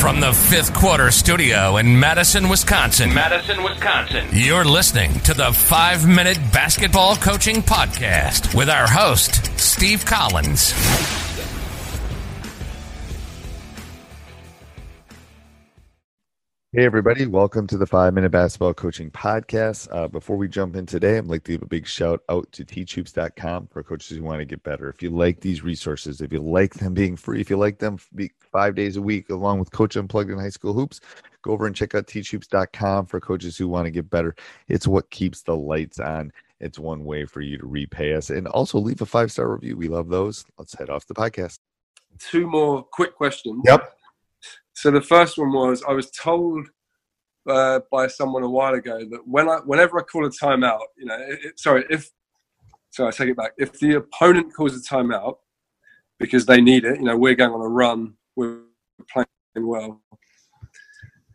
From the fifth quarter studio in Madison, Wisconsin. Madison, Wisconsin. You're listening to the five minute basketball coaching podcast with our host, Steve Collins. Hey, everybody. Welcome to the Five Minute Basketball Coaching Podcast. Uh, before we jump in today, I'd like to give a big shout out to teachhoops.com for coaches who want to get better. If you like these resources, if you like them being free, if you like them be five days a week along with Coach Unplugged in High School Hoops, go over and check out teachhoops.com for coaches who want to get better. It's what keeps the lights on. It's one way for you to repay us. And also leave a five star review. We love those. Let's head off the podcast. Two more quick questions. Yep. So the first one was I was told uh, by someone a while ago that when I, whenever I call a timeout, you know, it, it, sorry, if, sorry, I take it back. If the opponent calls a timeout because they need it, you know, we're going on a run, we're playing well.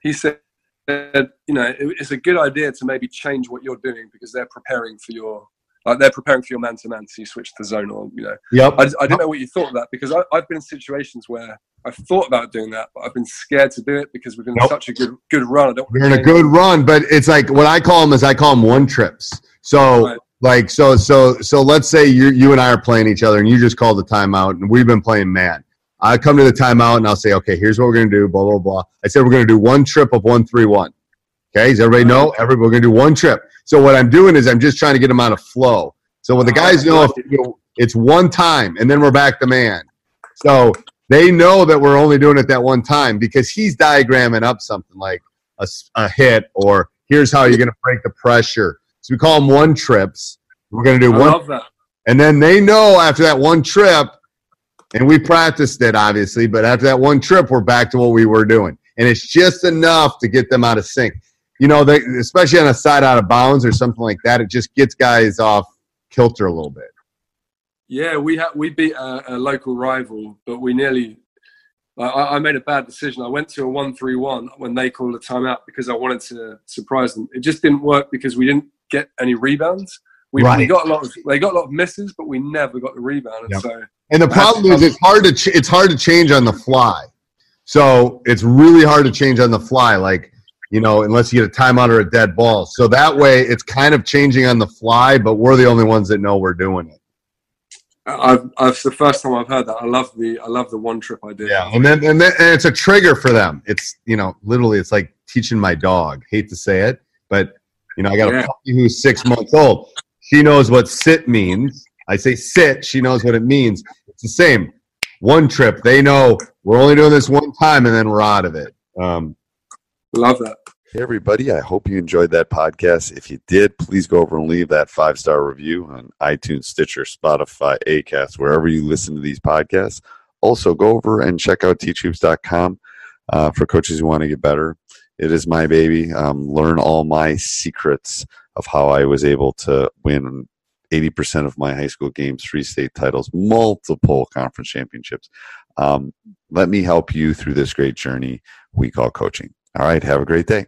He said, you know, it, it's a good idea to maybe change what you're doing because they're preparing for your like they're preparing for your man to man, so you switch to zone or you know. Yep. I, I didn't know what you thought of that because I, have been in situations where I've thought about doing that, but I've been scared to do it because we've been nope. such a good good run. I don't. We're in a good run, but it's like what I call them is I call them one trips. So. Right. Like so, so, so. Let's say you, you and I are playing each other, and you just call the timeout, and we've been playing man. I come to the timeout, and I'll say, okay, here's what we're gonna do. Blah blah blah. I said we're gonna do one trip of one three one. Okay, does everybody know? Everybody, we're gonna do one trip. So what I'm doing is I'm just trying to get them out of flow. So when the guys know if, you know, it's one time and then we're back to man. So they know that we're only doing it that one time because he's diagramming up something like a, a hit or here's how you're going to break the pressure. So we call them one trips. We're going to do I one. And then they know after that one trip, and we practiced it obviously, but after that one trip, we're back to what we were doing. And it's just enough to get them out of sync. You know, they, especially on a side out of bounds or something like that, it just gets guys off kilter a little bit. Yeah, we ha- we beat a, a, local rival, but we nearly. I, I, made a bad decision. I went to a one-three-one when they called a timeout because I wanted to surprise them. It just didn't work because we didn't get any rebounds. We, right. we got a lot of they got a lot of misses, but we never got the rebound. Yep. So and the problem is it's hard to ch- it's hard to change on the fly. So it's really hard to change on the fly. Like you know, unless you get a timeout or a dead ball. So that way it's kind of changing on the fly, but we're the only ones that know we're doing it. I've, I've the first time I've heard that. I love the I love the one trip I did. Yeah, and then and then and it's a trigger for them. It's you know literally it's like teaching my dog. Hate to say it, but you know I got yeah. a puppy who's six months old. She knows what sit means. I say sit. She knows what it means. It's the same. One trip. They know we're only doing this one time, and then we're out of it. Um, Love that. Hey, everybody. I hope you enjoyed that podcast. If you did, please go over and leave that five star review on iTunes, Stitcher, Spotify, Acast, wherever you listen to these podcasts. Also, go over and check out teachhoops.com uh, for coaches who want to get better. It is my baby. Um, learn all my secrets of how I was able to win 80% of my high school games, three state titles, multiple conference championships. Um, let me help you through this great journey we call coaching. All right. Have a great day.